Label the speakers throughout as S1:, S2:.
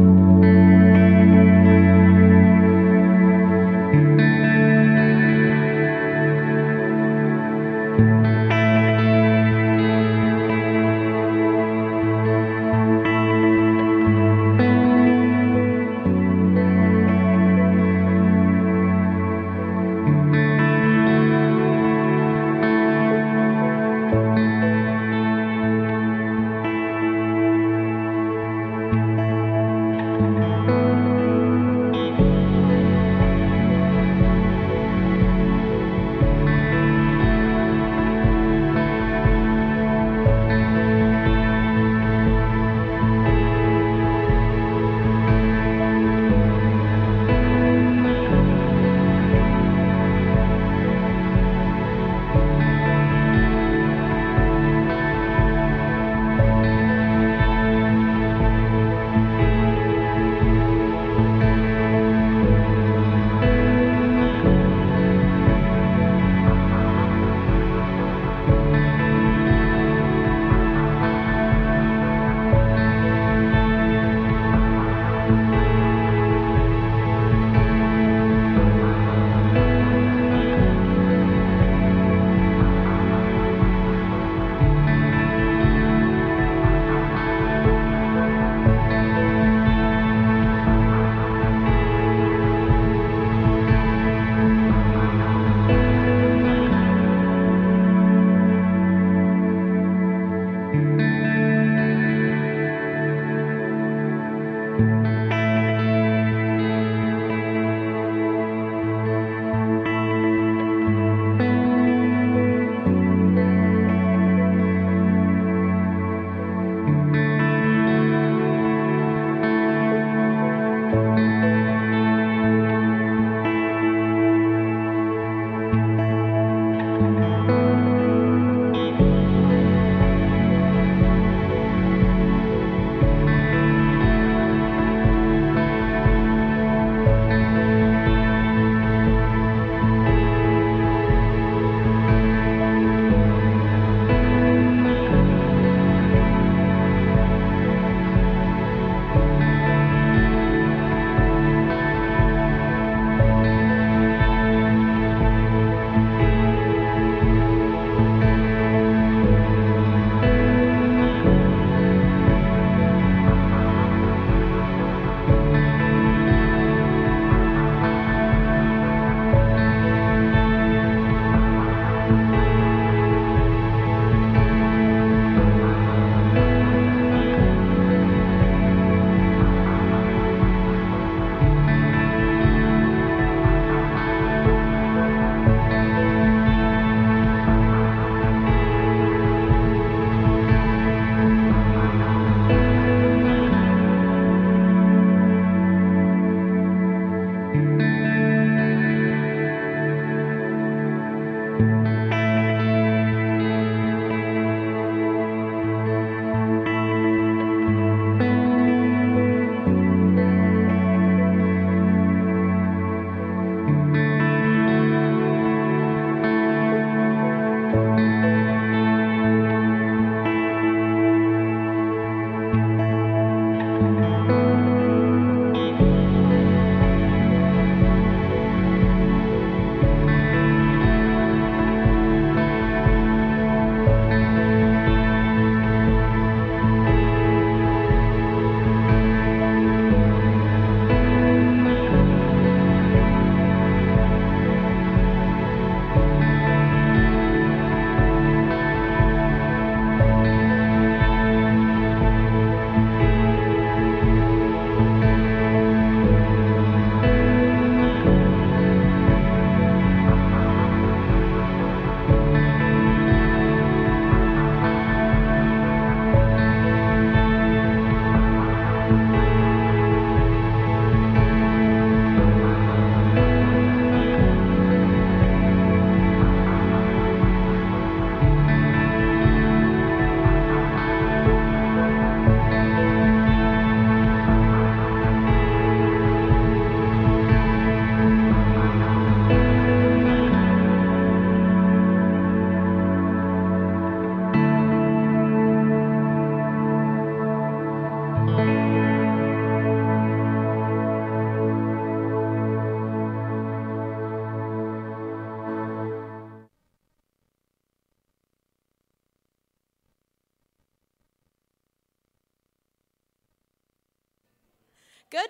S1: Música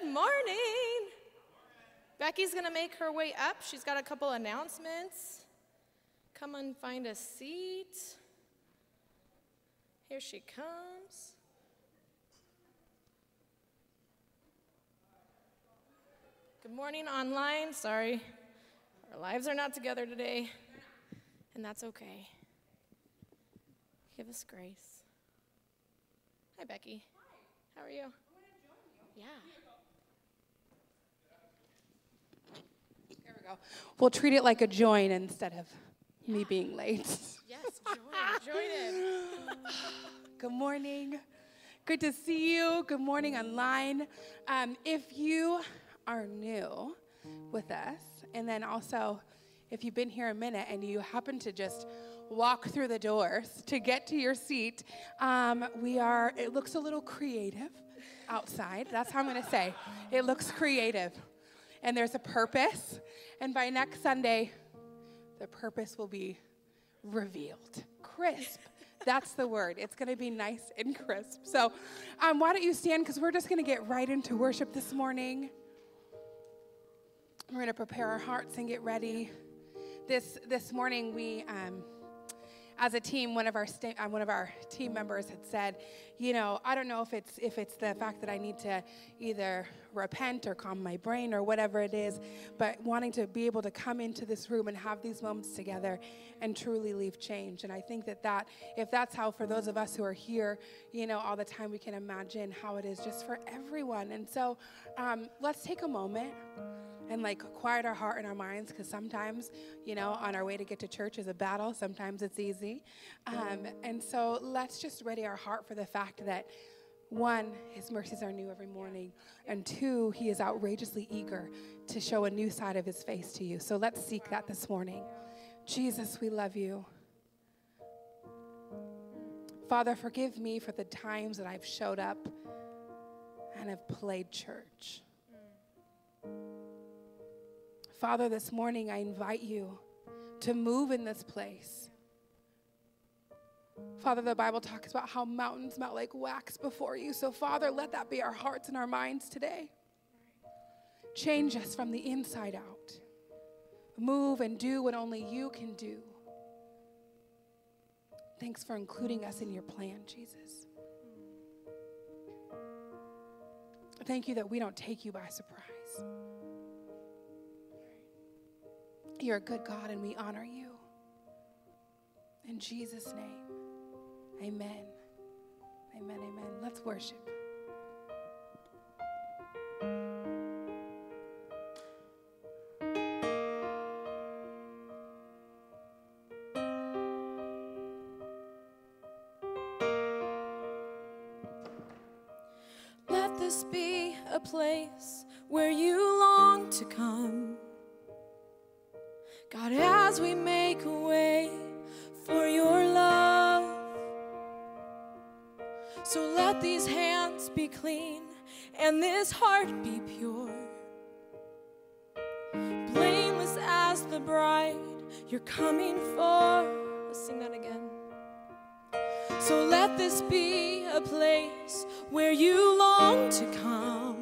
S1: Good morning. Becky's going to make her way up. She's got a couple announcements. Come and find a seat. Here she comes. Good morning online. Sorry, our lives are not together today, and that's okay. Give us grace. Hi, Becky. Hi. How are you? I'm gonna join you? Yeah.
S2: There we go. We'll treat it like a join instead of me being late.
S1: Yes, join, join in.
S2: Good morning. Good to see you. Good morning online. Um, if you are new with us, and then also if you've been here a minute and you happen to just walk through the doors to get to your seat, um, we are, it looks a little creative outside. That's how I'm going to say. It looks creative. And there's a purpose. And by next Sunday, the purpose will be revealed. Crisp. That's the word. It's going to be nice and crisp. So, um, why don't you stand? Because we're just going to get right into worship this morning. We're going to prepare our hearts and get ready. This this morning, we. Um, as a team, one of our sta- uh, one of our team members had said, you know, I don't know if it's if it's the fact that I need to either repent or calm my brain or whatever it is, but wanting to be able to come into this room and have these moments together and truly leave change. And I think that that if that's how for those of us who are here, you know, all the time, we can imagine how it is just for everyone. And so, um, let's take a moment and like quiet our heart and our minds because sometimes, you know, on our way to get to church is a battle. Sometimes it's easy. Um, and so let's just ready our heart for the fact that one, his mercies are new every morning. And two, he is outrageously eager to show a new side of his face to you. So let's seek that this morning. Jesus, we love you. Father, forgive me for the times that I've showed up and have played church. Father, this morning I invite you to move in this place. Father, the Bible talks about how mountains melt like wax before you. So, Father, let that be our hearts and our minds today. Change us from the inside out. Move and do what only you can do. Thanks for including us in your plan, Jesus. Thank you that we don't take you by surprise. You're a good God, and we honor you. In Jesus' name, amen. Amen, amen. Let's worship.
S1: Let this be a place where you be clean and this heart be pure. Blameless as the bride you're coming for. Let's sing that again. So let this be a place where you long to come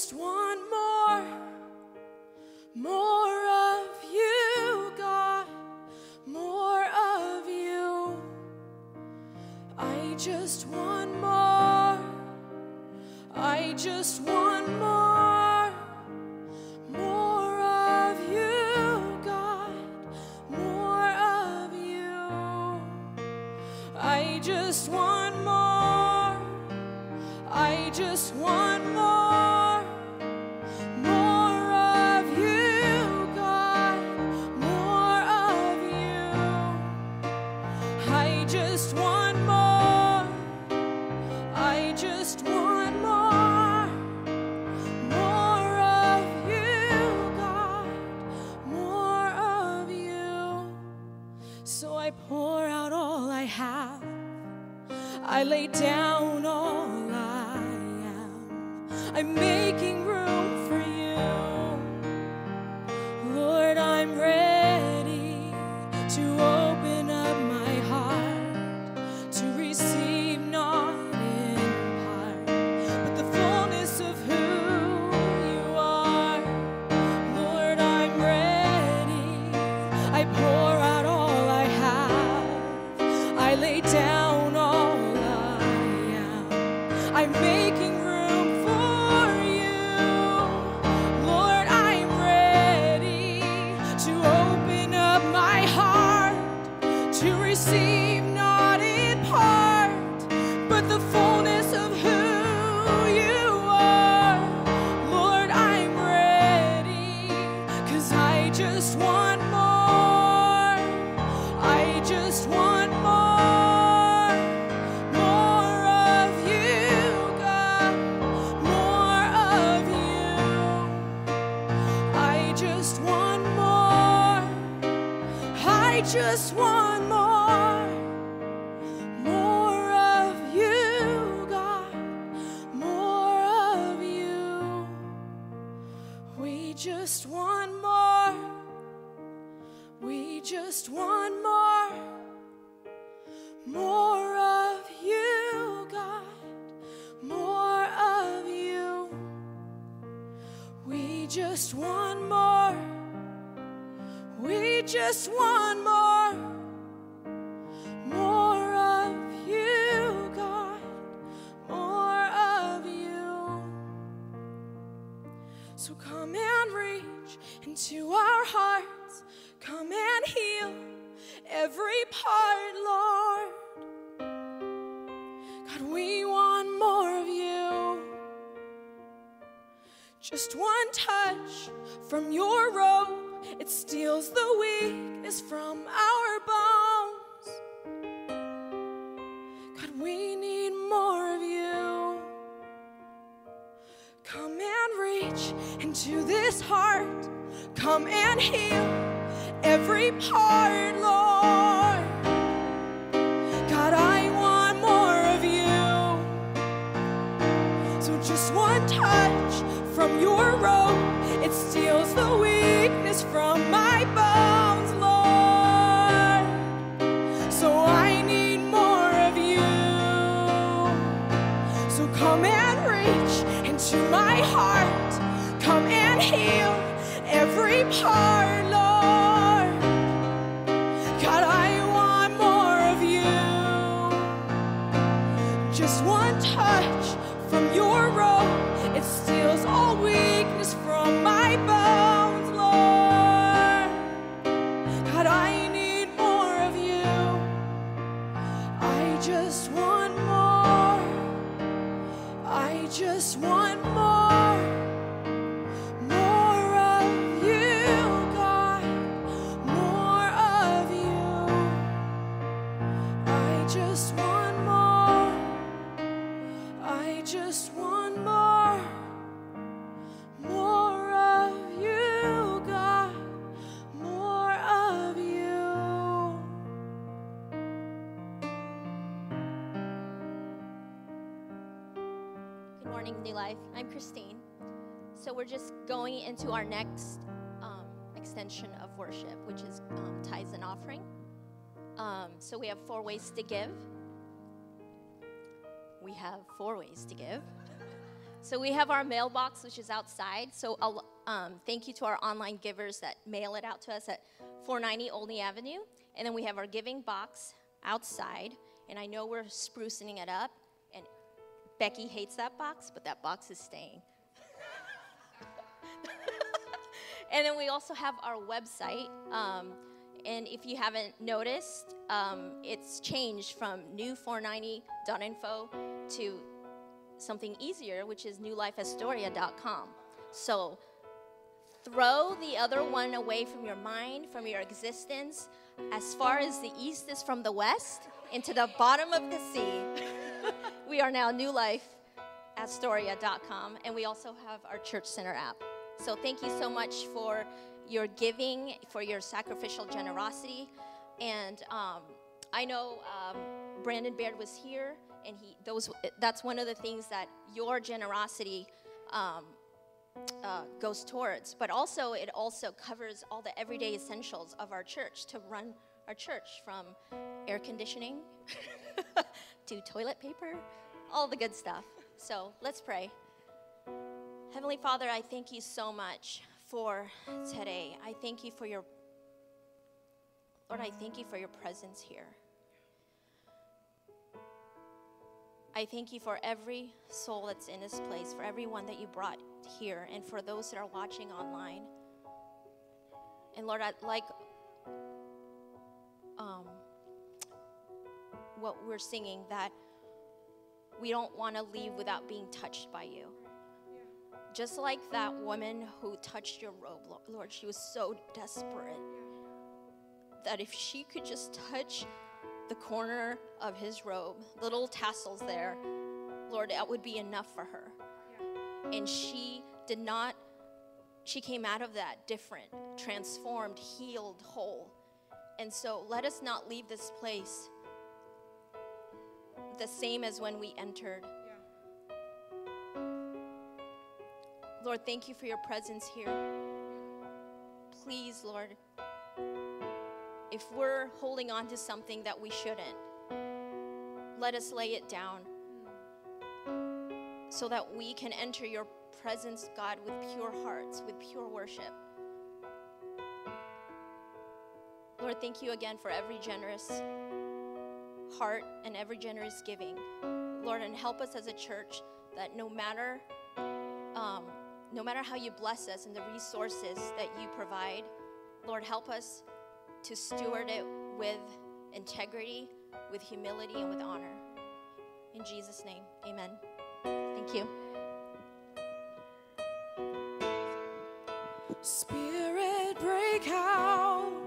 S1: just want more, more of you, God, more of you. I just want more, I just want more, more of you, God, more of you. I just want more, I just want. This heart. Come and heal every part, Lord. God, I want more of you. So just one touch from your robe, it steals the weakness every
S3: Life. I'm Christine. So we're just going into our next um, extension of worship, which is um, tithes and offering. Um, so we have four ways to give. We have four ways to give. So we have our mailbox, which is outside. So um, thank you to our online givers that mail it out to us at 490 Olney Avenue. And then we have our giving box outside. And I know we're sprucing it up. Becky hates that box, but that box is staying. and then we also have our website. Um, and if you haven't noticed, um, it's changed from new490.info to something easier, which is newlifeastoria.com. So throw the other one away from your mind, from your existence, as far as the east is from the west, into the bottom of the sea. we are now New Life newlifeastoria.com, and we also have our Church Center app. So thank you so much for your giving, for your sacrificial generosity. And um, I know um, Brandon Baird was here, and he those that's one of the things that your generosity um, uh, goes towards. But also, it also covers all the everyday essentials of our church to run our church, from air conditioning to toilet paper, all the good stuff. So let's pray. Heavenly Father, I thank you so much for today. I thank you for your Lord, I thank you for your presence here. I thank you for every soul that's in this place, for everyone that you brought here, and for those that are watching online. And Lord, I like um, what we're singing that we don't want to leave without being touched by you. Just like that woman who touched your robe, Lord, she was so desperate that if she could just touch the corner of his robe, little tassels there, Lord, that would be enough for her. And she did not, she came out of that different, transformed, healed, whole. And so let us not leave this place the same as when we entered. Lord, thank you for your presence here. Please, Lord, if we're holding on to something that we shouldn't, let us lay it down so that we can enter your presence, God, with pure hearts, with pure worship. Lord, thank you again for every generous heart and every generous giving. Lord, and help us as a church that no matter um, no matter how you bless us and the resources that you provide, Lord, help us to steward it with integrity, with humility, and with honor. In Jesus' name, amen. Thank you.
S1: Spirit, break out.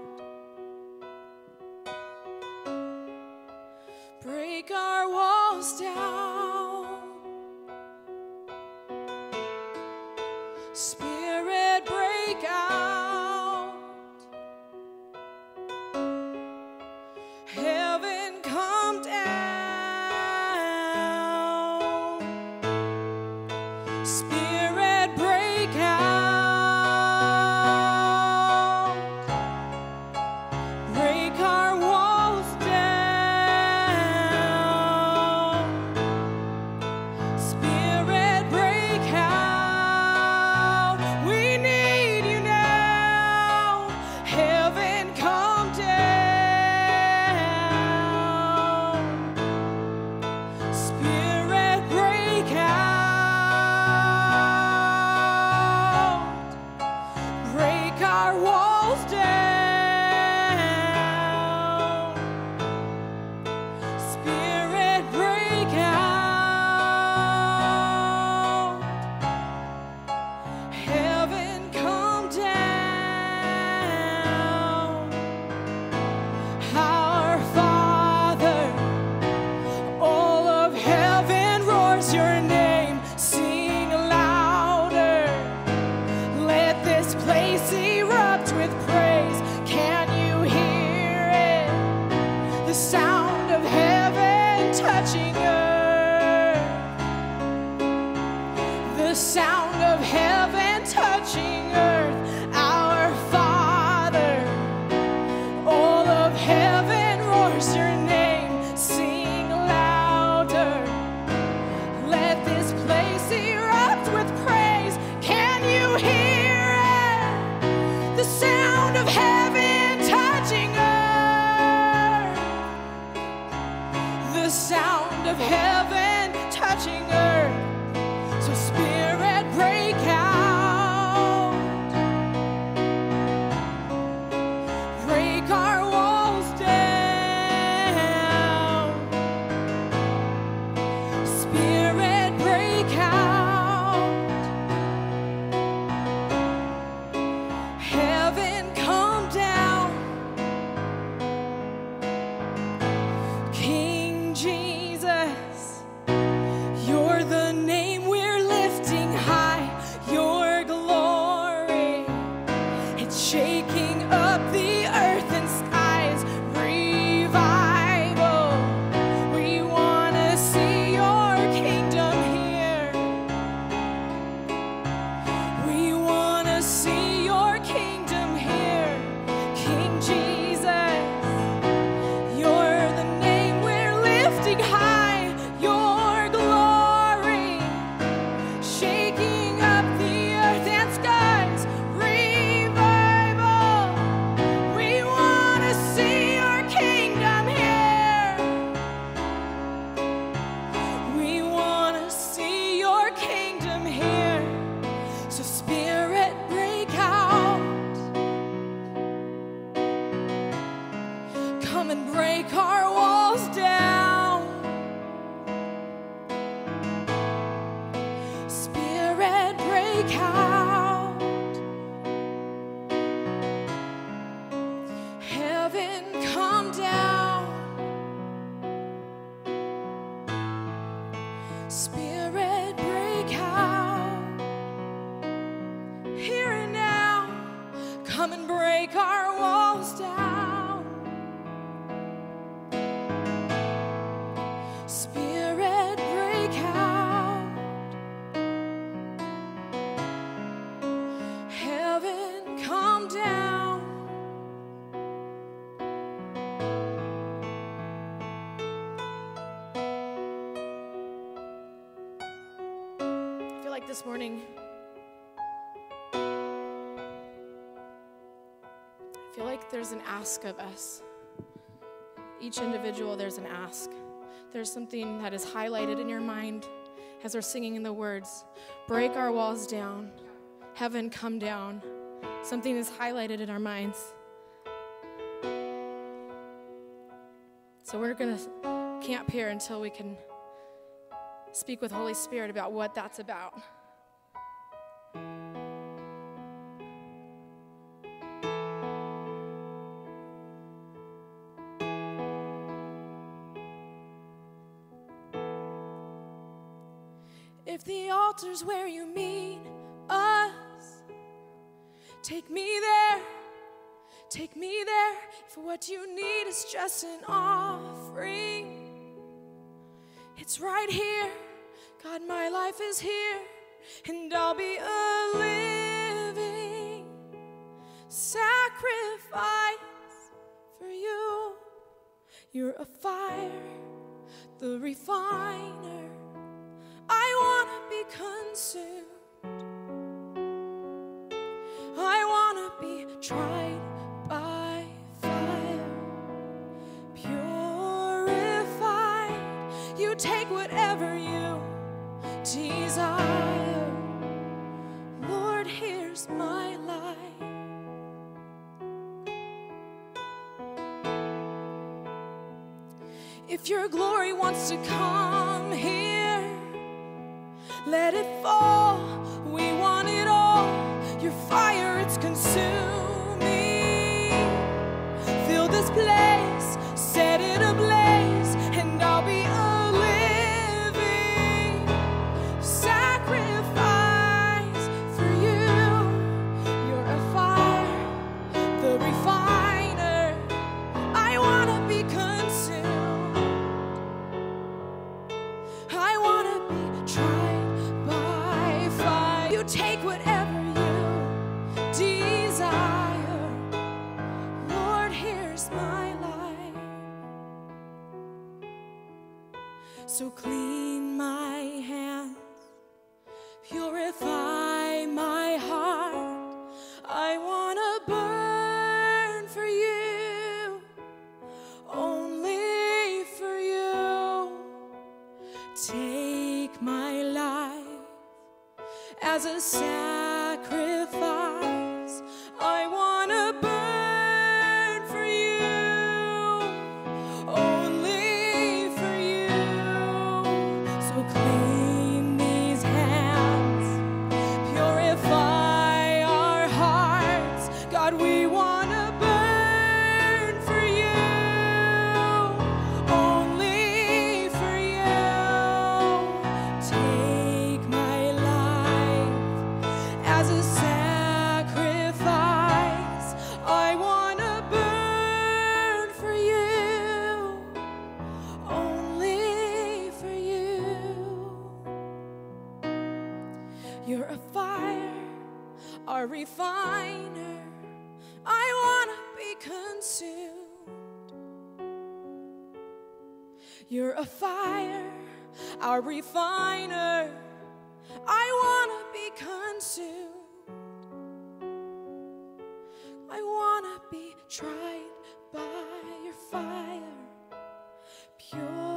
S1: Come there's an ask of us. Each individual, there's an ask. There's something that is highlighted in your mind as we're singing in the words Break our walls down, heaven come down. Something is highlighted in our minds. So we're going to camp here until we can speak with Holy Spirit about what that's about. Altar's where you meet us, take me there, take me there. If what you need is just an offering, it's right here. God, my life is here, and I'll be a living sacrifice for you. You're a fire, the refiner. Be consumed. I want to be tried by fire, purified. You take whatever you desire. Lord, here's my life. If your glory wants to come here, let it fall. We want it all. Your fire, it's consuming. Fill this place, a refiner. I want to be consumed. I want to be tried by your fire, purified.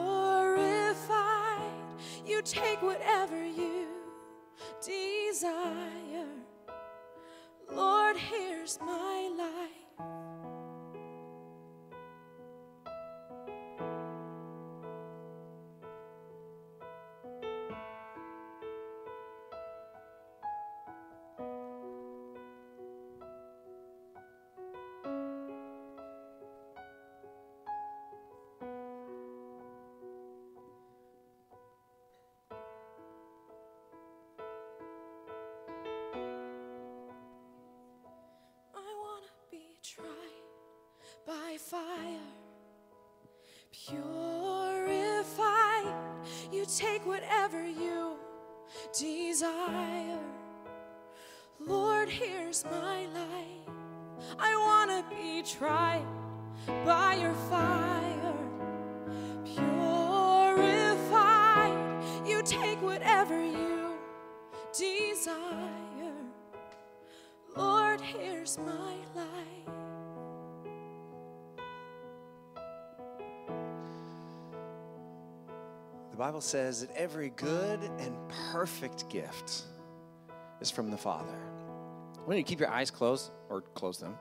S1: You take whatever you desire. fire, purified. You
S4: take whatever you desire. Lord, here's my life. I want to be tried by your fire. Purified, you take whatever you desire. Lord, here's my
S5: The Bible says that every good and perfect gift is from the Father. Why don't you keep your eyes closed or close them?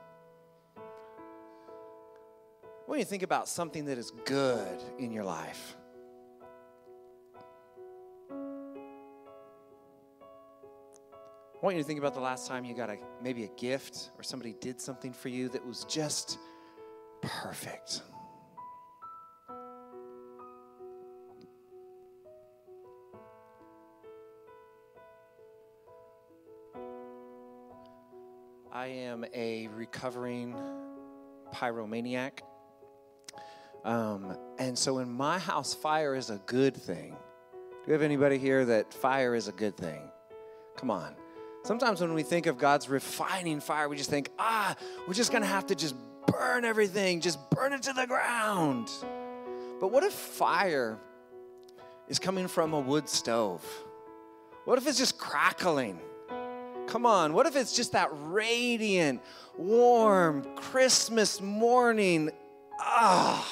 S5: Why don't you think about something that is good in your life? I want you to think about the last time you got a maybe a gift or somebody did something for you that was just perfect? A recovering pyromaniac. Um, and so in my house, fire is a good thing. Do we have anybody here that fire is a good thing? Come on. Sometimes when we think of God's refining fire, we just think, ah, we're just gonna have to just burn everything, just burn it to the ground. But what if fire is coming from a wood stove? What if it's just crackling? Come on, what if it's just that radiant, warm Christmas morning? Ah.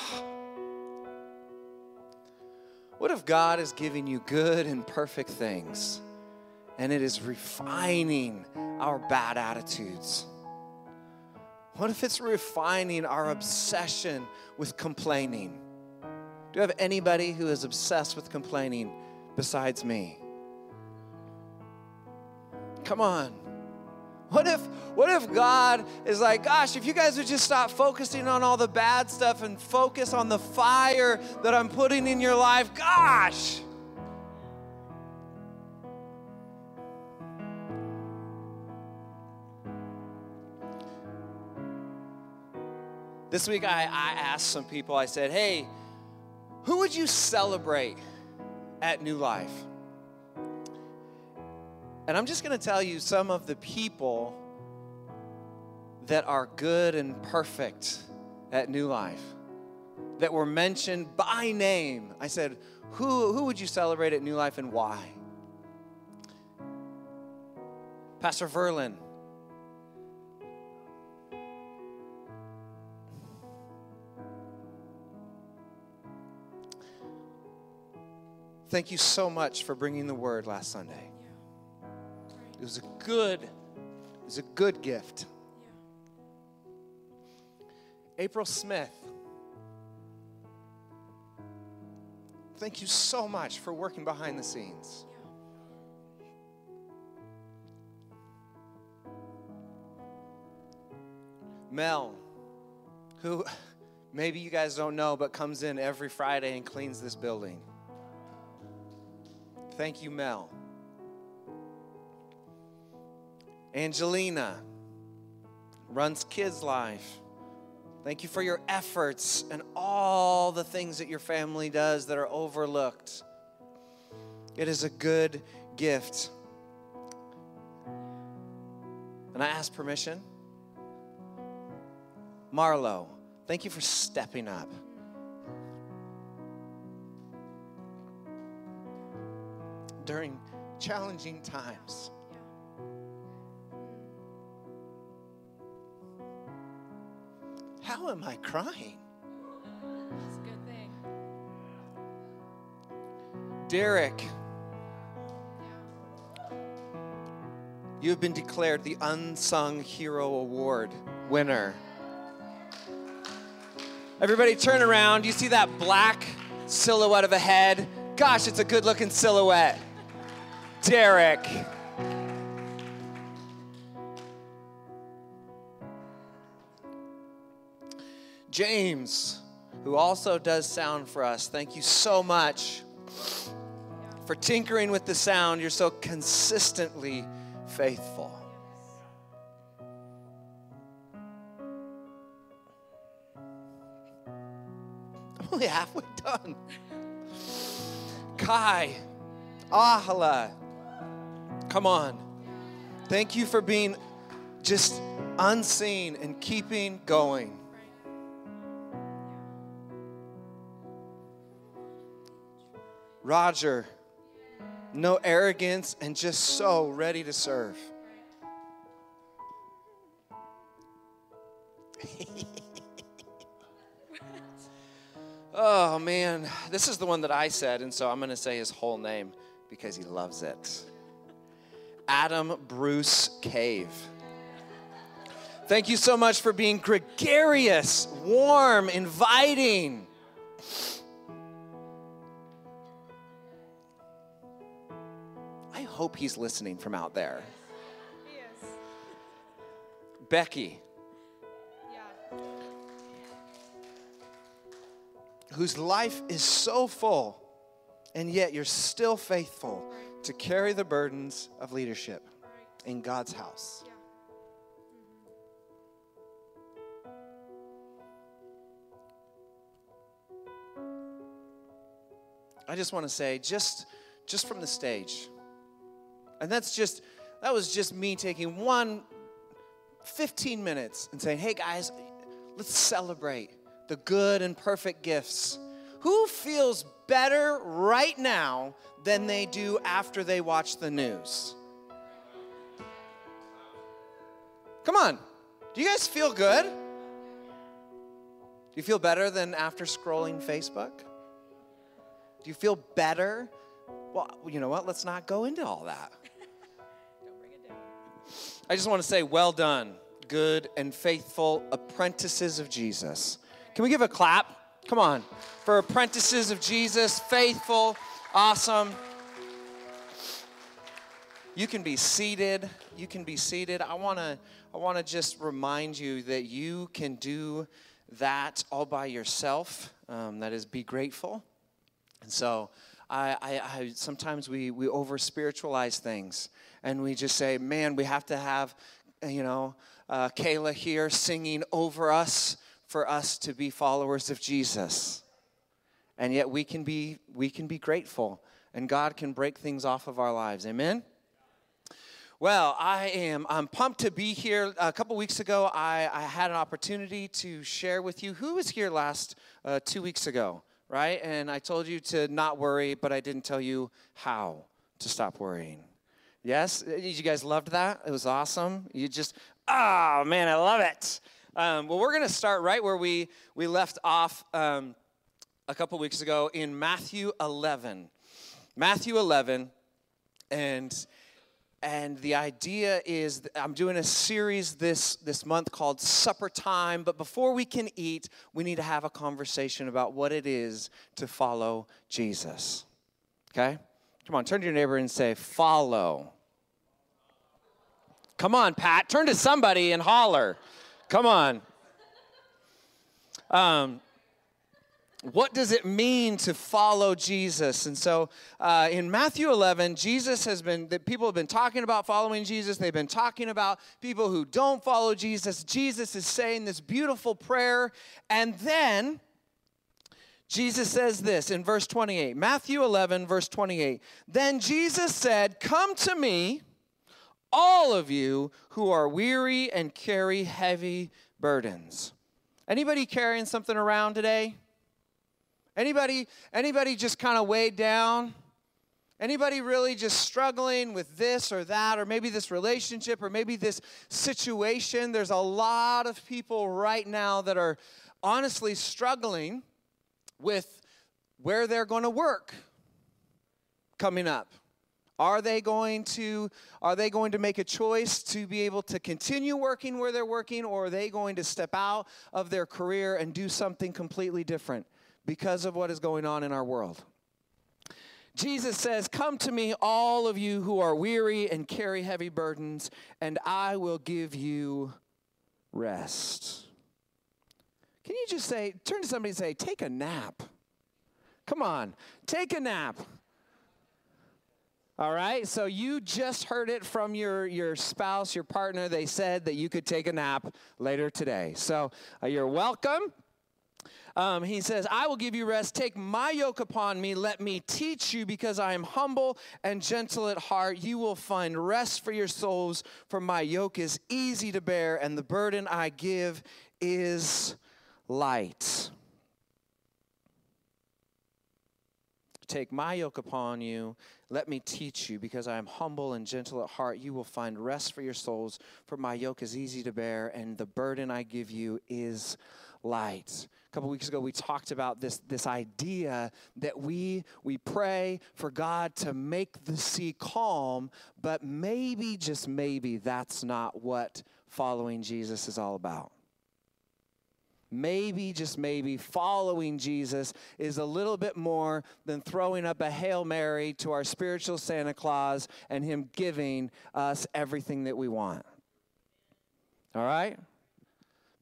S5: What if God is giving you good and perfect things and it is refining our bad attitudes? What if it's refining our obsession with complaining? Do you have anybody who is obsessed with complaining besides me? Come on. What if what if God is like, gosh, if you guys would just stop focusing on all the bad stuff and focus on the fire that I'm putting in your life? Gosh. This week I, I asked some people, I said, hey, who would you celebrate at New Life? And I'm just going to tell you some of the people that are good and perfect at New Life that were mentioned by name. I said, who, who would you celebrate at New Life and why? Pastor Verlin. Thank you so much for bringing the word last Sunday. It was a good, it was a good gift. April Smith. Thank you so much for working behind the scenes. Mel, who maybe you guys don't know, but comes in every Friday and cleans this building. Thank you, Mel. Angelina runs Kids Life. Thank you for your efforts and all the things that your family does that are overlooked. It is a good gift. And I ask permission. Marlo, thank you for stepping up. During challenging times. How am I crying?
S1: It's a good thing.
S5: Derek, you have been declared the Unsung Hero Award winner. Everybody turn around. You see that black silhouette of a head? Gosh, it's a good looking silhouette. Derek. James, who also does sound for us, thank you so much for tinkering with the sound. You're so consistently faithful. I'm only halfway done. Kai, Ahala. Come on. Thank you for being just unseen and keeping going. Roger, no arrogance and just so ready to serve. oh man, this is the one that I said, and so I'm going to say his whole name because he loves it. Adam Bruce Cave. Thank you so much for being gregarious, warm, inviting. Hope he's listening from out there.
S2: He is.
S5: Becky,
S2: Yeah.
S5: whose life is so full, and yet you're still faithful to carry the burdens of leadership in God's house.
S2: Yeah. Mm-hmm.
S5: I just want to say, just just from the stage, and that's just that was just me taking one 15 minutes and saying, hey guys, let's celebrate the good and perfect gifts. Who feels better right now than they do after they watch the news? Come on. Do you guys feel good? Do you feel better than after scrolling Facebook? Do you feel better? Well, you know what? Let's not go into all that. I just want to say, well done, good and faithful apprentices of Jesus. Can we give a clap? Come on. For apprentices of Jesus, faithful, awesome. You can be seated. You can be seated. I want to I want to just remind you that you can do that all by yourself. Um, that is, be grateful. And so, I, I, I sometimes we we over spiritualize things, and we just say, "Man, we have to have, you know, uh, Kayla here singing over us for us to be followers of Jesus." And yet, we can be we can be grateful, and God can break things off of our lives. Amen. Well, I am I'm pumped to be here. A couple weeks ago, I, I had an opportunity to share with you. Who was here last uh, two weeks ago, right? And I told you to not worry, but I didn't tell you how to stop worrying. Yes, you guys loved that. It was awesome. You just, oh man, I love it. Um, well, we're gonna start right where we we left off um, a couple weeks ago in Matthew 11. Matthew 11, and and the idea is I'm doing a series this, this month called Supper Time. But before we can eat, we need to have a conversation about what it is to follow Jesus. Okay? Come on, turn to your neighbor and say, Follow. Come on, Pat. Turn to somebody and holler. Come on. Um, what does it mean to follow Jesus? And so uh, in Matthew 11, Jesus has been, that people have been talking about following Jesus. They've been talking about people who don't follow Jesus. Jesus is saying this beautiful prayer. And then Jesus says this in verse 28, Matthew 11, verse 28. Then Jesus said, Come to me, all of you who are weary and carry heavy burdens. Anybody carrying something around today? Anybody anybody just kind of weighed down? Anybody really just struggling with this or that or maybe this relationship or maybe this situation? There's a lot of people right now that are honestly struggling with where they're going to work coming up. Are they going to are they going to make a choice to be able to continue working where they're working or are they going to step out of their career and do something completely different because of what is going on in our world? Jesus says, "Come to me all of you who are weary and carry heavy burdens, and I will give you rest." Can you just say turn to somebody and say, "Take a nap." Come on, take a nap. All right, so you just heard it from your, your spouse, your partner. They said that you could take a nap later today. So uh, you're welcome. Um, he says, I will give you rest. Take my yoke upon me. Let me teach you, because I am humble and gentle at heart. You will find rest for your souls, for my yoke is easy to bear, and the burden I give is light. Take my yoke upon you. Let me teach you, because I am humble and gentle at heart. You will find rest for your souls, for my yoke is easy to bear, and the burden I give you is light. A couple weeks ago, we talked about this, this idea that we, we pray for God to make the sea calm, but maybe, just maybe, that's not what following Jesus is all about maybe, just maybe, following Jesus is a little bit more than throwing up a Hail Mary to our spiritual Santa Claus and Him giving us everything that we want. All right?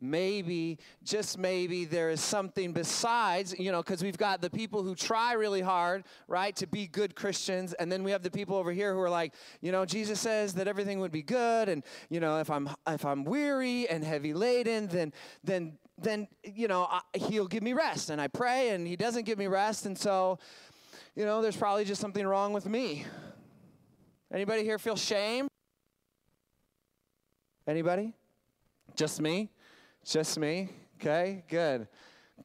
S5: maybe, just maybe, there is something besides, you know, because we've got the people who try really hard, right, to be good Christians, and then we have the people over here who are like, you know, Jesus says that everything would be good, and you know, if I'm if I'm weary and heavy laden, then then then you know I, he'll give me rest and i pray and he doesn't give me rest and so you know there's probably just something wrong with me. Anybody here feel shame? Anybody? Just me? Just me? Okay good.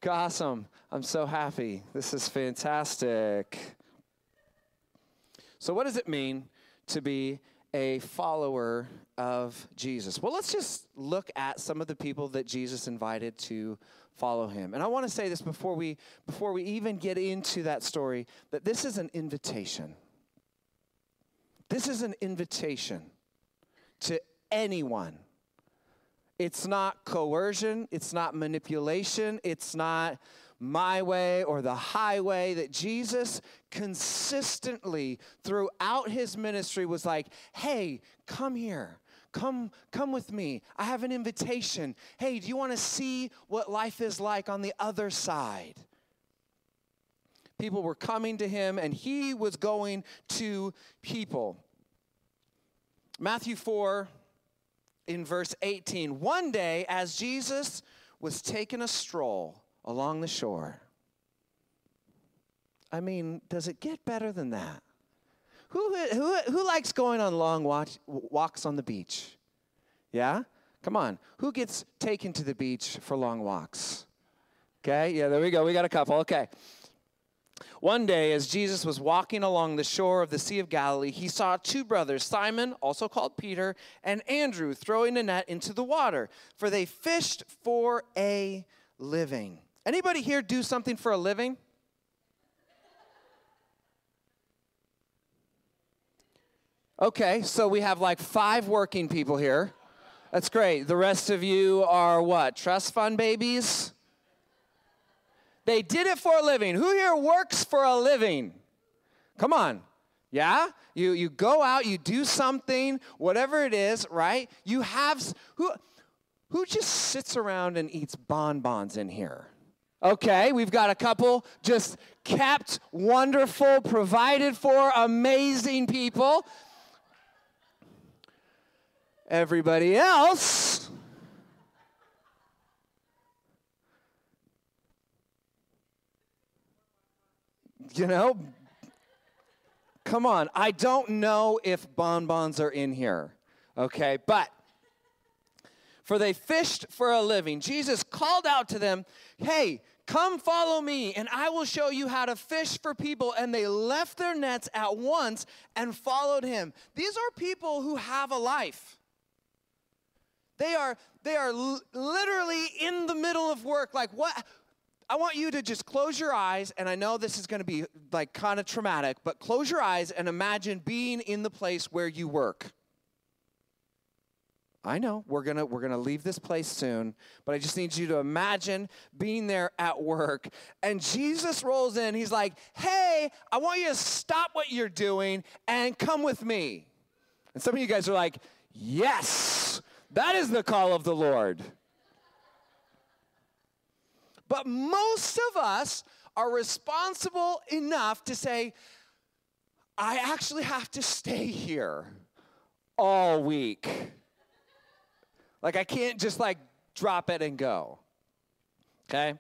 S5: Awesome i'm so happy. This is fantastic. So what does it mean to be a follower of Jesus? Well, let's just look at some of the people that Jesus invited to follow him. And I want to say this before we before we even get into that story that this is an invitation. This is an invitation to anyone. It's not coercion, it's not manipulation, it's not my way or the highway, that Jesus consistently throughout his ministry was like, hey, come here. Come, come with me. I have an invitation. Hey, do you want to see what life is like on the other side? People were coming to him, and he was going to people. Matthew 4, in verse 18. One day, as Jesus was taking a stroll along the shore. I mean, does it get better than that? Who, who, who likes going on long watch, walks on the beach? Yeah? Come on. Who gets taken to the beach for long walks? Okay, yeah, there we go. We got a couple. Okay. One day, as Jesus was walking along the shore of the Sea of Galilee, he saw two brothers, Simon, also called Peter, and Andrew, throwing a net into the water, for they fished for a living. Anybody here do something for a living? Okay, so we have like five working people here. That's great. The rest of you are what? Trust fund babies? They did it for a living. Who here works for a living? Come on. Yeah? You you go out, you do something, whatever it is, right? You have who who just sits around and eats bonbons in here? Okay, we've got a couple just kept, wonderful, provided for, amazing people. Everybody else. You know, come on. I don't know if bonbons are in here, okay? But for they fished for a living. Jesus called out to them, Hey, come follow me, and I will show you how to fish for people. And they left their nets at once and followed him. These are people who have a life. They are, they are l- literally in the middle of work. Like, what? I want you to just close your eyes, and I know this is going to be like kind of traumatic, but close your eyes and imagine being in the place where you work. I know we're gonna we're gonna leave this place soon, but I just need you to imagine being there at work. And Jesus rolls in. He's like, "Hey, I want you to stop what you're doing and come with me." And some of you guys are like, "Yes, that is the call of the Lord." But most of us are responsible enough to say, "I actually have to stay here all week." Like I can't just like drop it and go. Okay?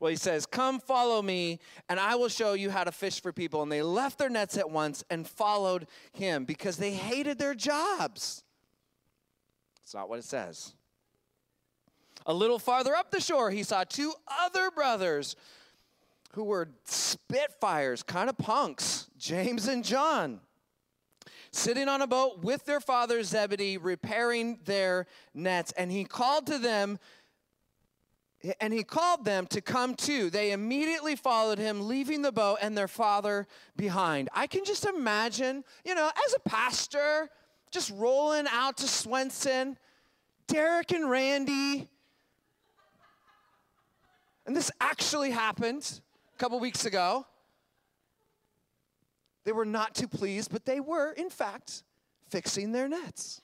S5: Well, he says, Come follow me, and I will show you how to fish for people. And they left their nets at once and followed him because they hated their jobs. It's not what it says. A little farther up the shore, he saw two other brothers who were spitfires, kind of punks, James and John, sitting on a boat with their father Zebedee, repairing their nets. And he called to them, and he called them to come too. They immediately followed him, leaving the boat and their father behind. I can just imagine, you know, as a pastor, just rolling out to Swenson, Derek and Randy. And this actually happened a couple weeks ago. They were not too pleased, but they were, in fact, fixing their nets.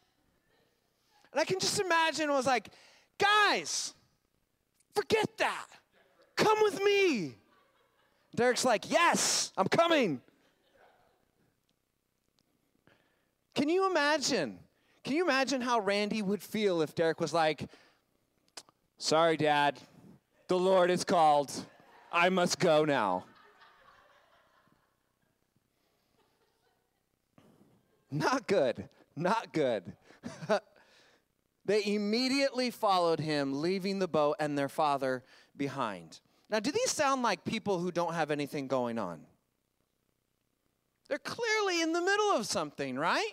S5: And I can just imagine, I was like, guys, forget that. Come with me. Derek's like, yes, I'm coming. Can you imagine? Can you imagine how Randy would feel if Derek was like, sorry, Dad, the Lord is called. I must go now. Not good. Not good. they immediately followed him, leaving the boat and their father behind. Now, do these sound like people who don't have anything going on? They're clearly in the middle of something, right?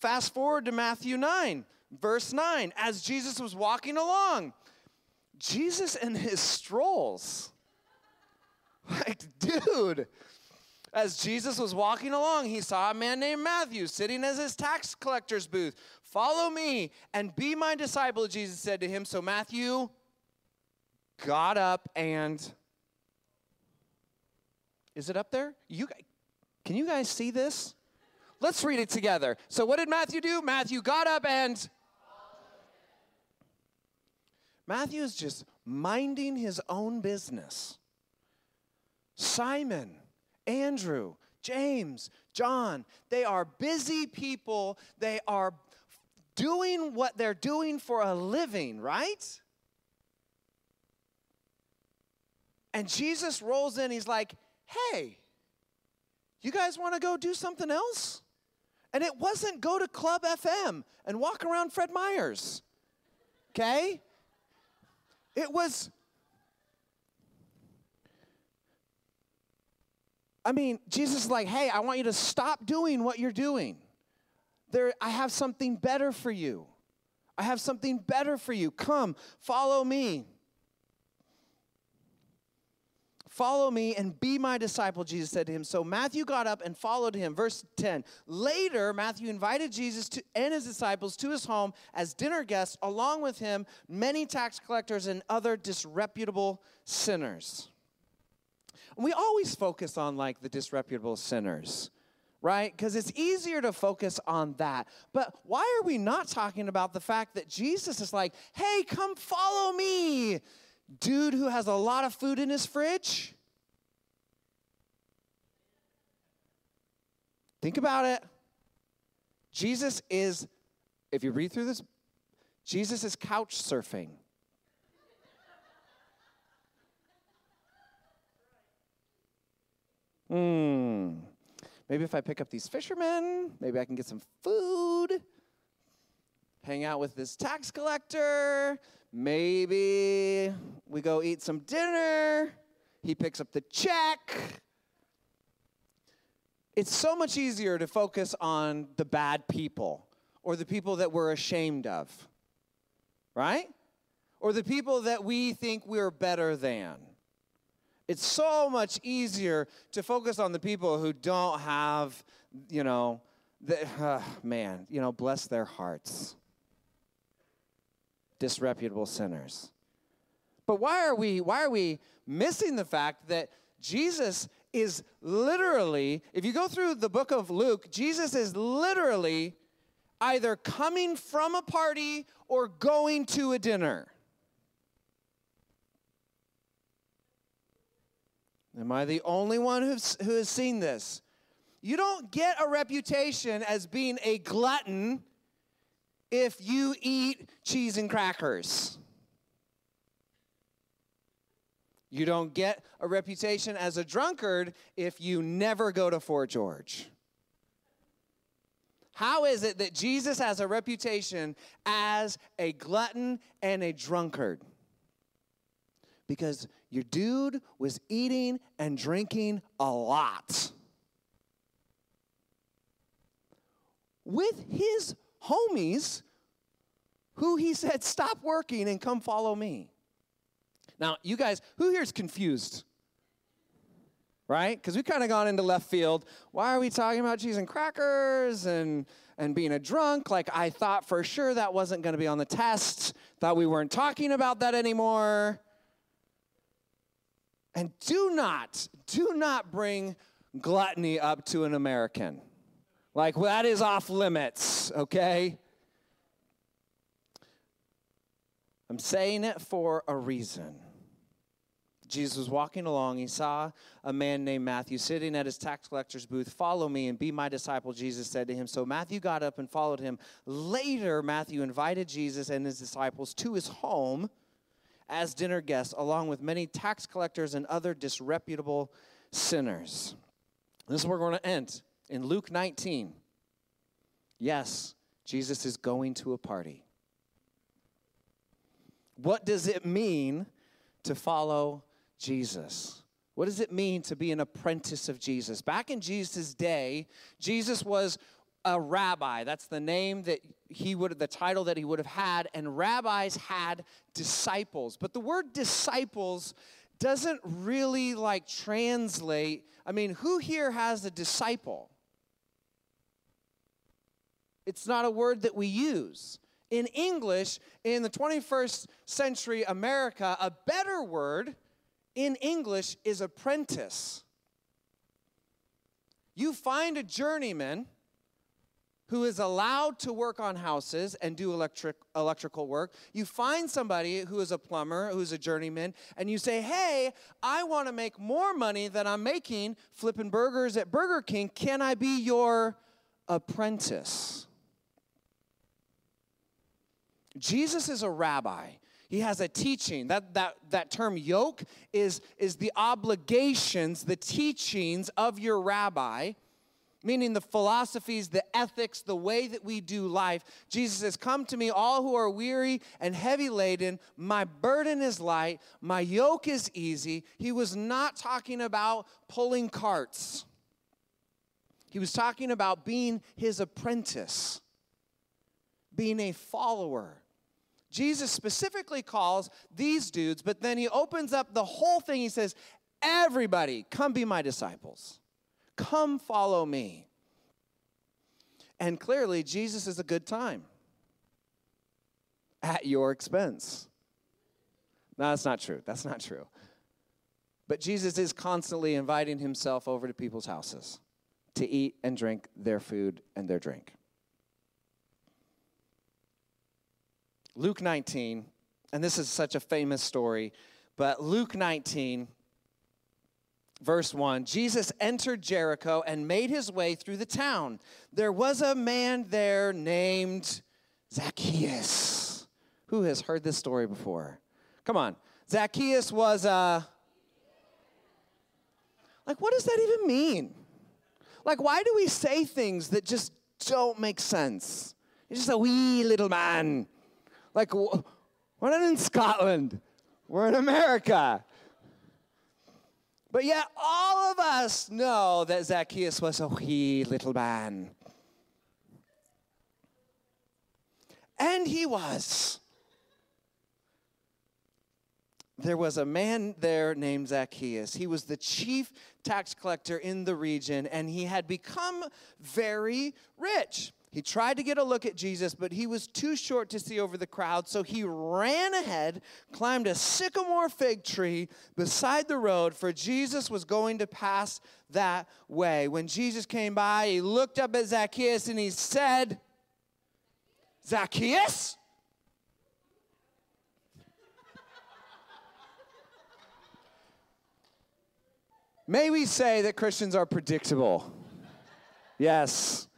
S5: Fast forward to Matthew 9, verse 9. As Jesus was walking along, Jesus and his strolls. Like, dude, as Jesus was walking along, he saw a man named Matthew sitting at his tax collector's booth. Follow me and be my disciple, Jesus said to him. So Matthew got up and. Is it up there? You, can you guys see this? Let's read it together. So, what did Matthew do? Matthew got up and. Matthew is just minding his own business. Simon, Andrew, James, John, they are busy people. They are doing what they're doing for a living, right? And Jesus rolls in, he's like, hey, you guys want to go do something else? And it wasn't go to Club FM and walk around Fred Meyer's, okay? It was, I mean, Jesus is like, hey, I want you to stop doing what you're doing. There, I have something better for you. I have something better for you. Come, follow me. Follow me and be my disciple, Jesus said to him. So Matthew got up and followed him. Verse 10. Later, Matthew invited Jesus to, and his disciples to his home as dinner guests, along with him, many tax collectors and other disreputable sinners. We always focus on like the disreputable sinners, right? Because it's easier to focus on that. But why are we not talking about the fact that Jesus is like, hey, come follow me? dude who has a lot of food in his fridge? Think about it. Jesus is, if you read through this, Jesus is couch surfing. Hmm. Maybe if I pick up these fishermen, maybe I can get some food, hang out with this tax collector, Maybe we go eat some dinner. He picks up the check. It's so much easier to focus on the bad people or the people that we're ashamed of, right? Or the people that we think we're better than. It's so much easier to focus on the people who don't have, you know, the, uh, man, you know, bless their hearts disreputable sinners. But why are we why are we missing the fact that Jesus is literally, if you go through the book of Luke, Jesus is literally either coming from a party or going to a dinner. Am I the only one who's, who has seen this? You don't get a reputation as being a glutton if you eat cheese and crackers. You don't get a reputation as a drunkard if you never go to Fort George. How is it that Jesus has a reputation as a glutton and a drunkard? Because your dude was eating and drinking a lot with his homies who he said, Stop working and come follow me. Now, you guys, who here is confused? Right? Because we kind of gone into left field. Why are we talking about cheese and crackers and and being a drunk? Like I thought for sure that wasn't going to be on the test. Thought we weren't talking about that anymore. And do not, do not bring gluttony up to an American. Like that is off limits, okay? I'm saying it for a reason. Jesus was walking along. He saw a man named Matthew sitting at his tax collector's booth. Follow me and be my disciple, Jesus said to him. So Matthew got up and followed him. Later, Matthew invited Jesus and his disciples to his home as dinner guests, along with many tax collectors and other disreputable sinners. This is where we're going to end in Luke 19. Yes, Jesus is going to a party. What does it mean to follow Jesus? What does it mean to be an apprentice of Jesus? Back in Jesus' day, Jesus was a rabbi. That's the name that he would the title that he would have had and rabbis had disciples. But the word disciples doesn't really like translate. I mean, who here has a disciple? It's not a word that we use in English, in the 21st century America, a better word in English is apprentice. You find a journeyman who is allowed to work on houses and do electric, electrical work. You find somebody who is a plumber, who's a journeyman, and you say, Hey, I want to make more money than I'm making flipping burgers at Burger King. Can I be your apprentice? Jesus is a rabbi. He has a teaching. That, that, that term yoke is, is the obligations, the teachings of your rabbi, meaning the philosophies, the ethics, the way that we do life. Jesus says, Come to me, all who are weary and heavy laden. My burden is light, my yoke is easy. He was not talking about pulling carts, he was talking about being his apprentice, being a follower. Jesus specifically calls these dudes, but then he opens up the whole thing. He says, Everybody, come be my disciples. Come follow me. And clearly, Jesus is a good time at your expense. No, that's not true. That's not true. But Jesus is constantly inviting himself over to people's houses to eat and drink their food and their drink. Luke 19, and this is such a famous story, but Luke 19, verse 1 Jesus entered Jericho and made his way through the town. There was a man there named Zacchaeus. Who has heard this story before? Come on. Zacchaeus was a. Like, what does that even mean? Like, why do we say things that just don't make sense? He's just a wee little man. Like, we're not in Scotland, we're in America. But yet, all of us know that Zacchaeus was a wee little man. And he was. There was a man there named Zacchaeus. He was the chief tax collector in the region, and he had become very rich. He tried to get a look at Jesus, but he was too short to see over the crowd, so he ran ahead, climbed a sycamore fig tree beside the road, for Jesus was going to pass that way. When Jesus came by, he looked up at Zacchaeus and he said, Zacchaeus? May we say that Christians are predictable? Yes.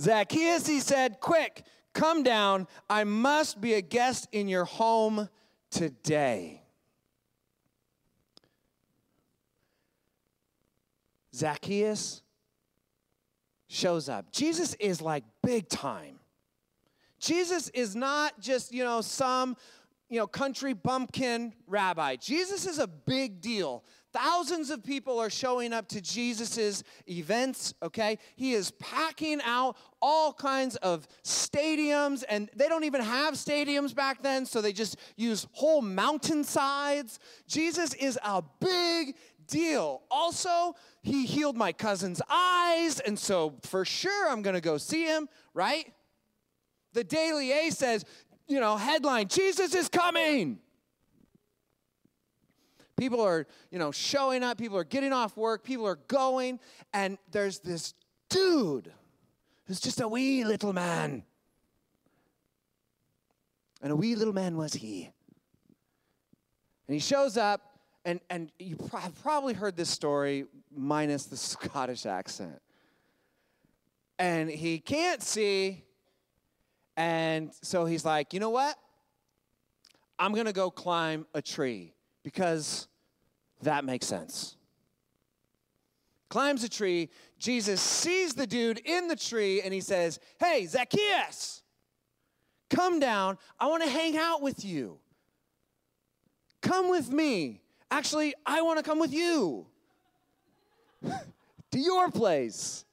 S5: Zacchaeus, he said, Quick, come down. I must be a guest in your home today. Zacchaeus shows up. Jesus is like big time. Jesus is not just, you know, some, you know, country bumpkin rabbi. Jesus is a big deal. Thousands of people are showing up to Jesus's events, okay? He is packing out all kinds of stadiums, and they don't even have stadiums back then, so they just use whole mountainsides. Jesus is a big deal. Also, he healed my cousin's eyes, and so for sure I'm gonna go see him, right? The Daily A says, you know, headline Jesus is coming. People are, you know, showing up, people are getting off work, people are going, and there's this dude who's just a wee little man. And a wee little man was he. And he shows up, and, and you have probably heard this story minus the Scottish accent. And he can't see, and so he's like, you know what? I'm to go climb a tree because that makes sense. Climbs a tree. Jesus sees the dude in the tree and he says, Hey, Zacchaeus, come down. I want to hang out with you. Come with me. Actually, I want to come with you to your place.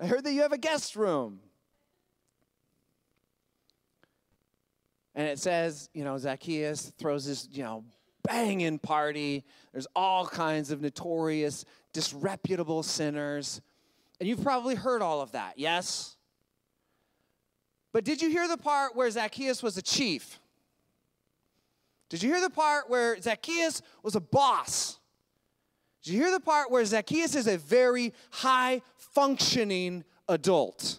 S5: I heard that you have a guest room. And it says, you know, Zacchaeus throws this, you know, banging party. There's all kinds of notorious, disreputable sinners. And you've probably heard all of that, yes? But did you hear the part where Zacchaeus was a chief? Did you hear the part where Zacchaeus was a boss? Did you hear the part where Zacchaeus is a very high functioning adult?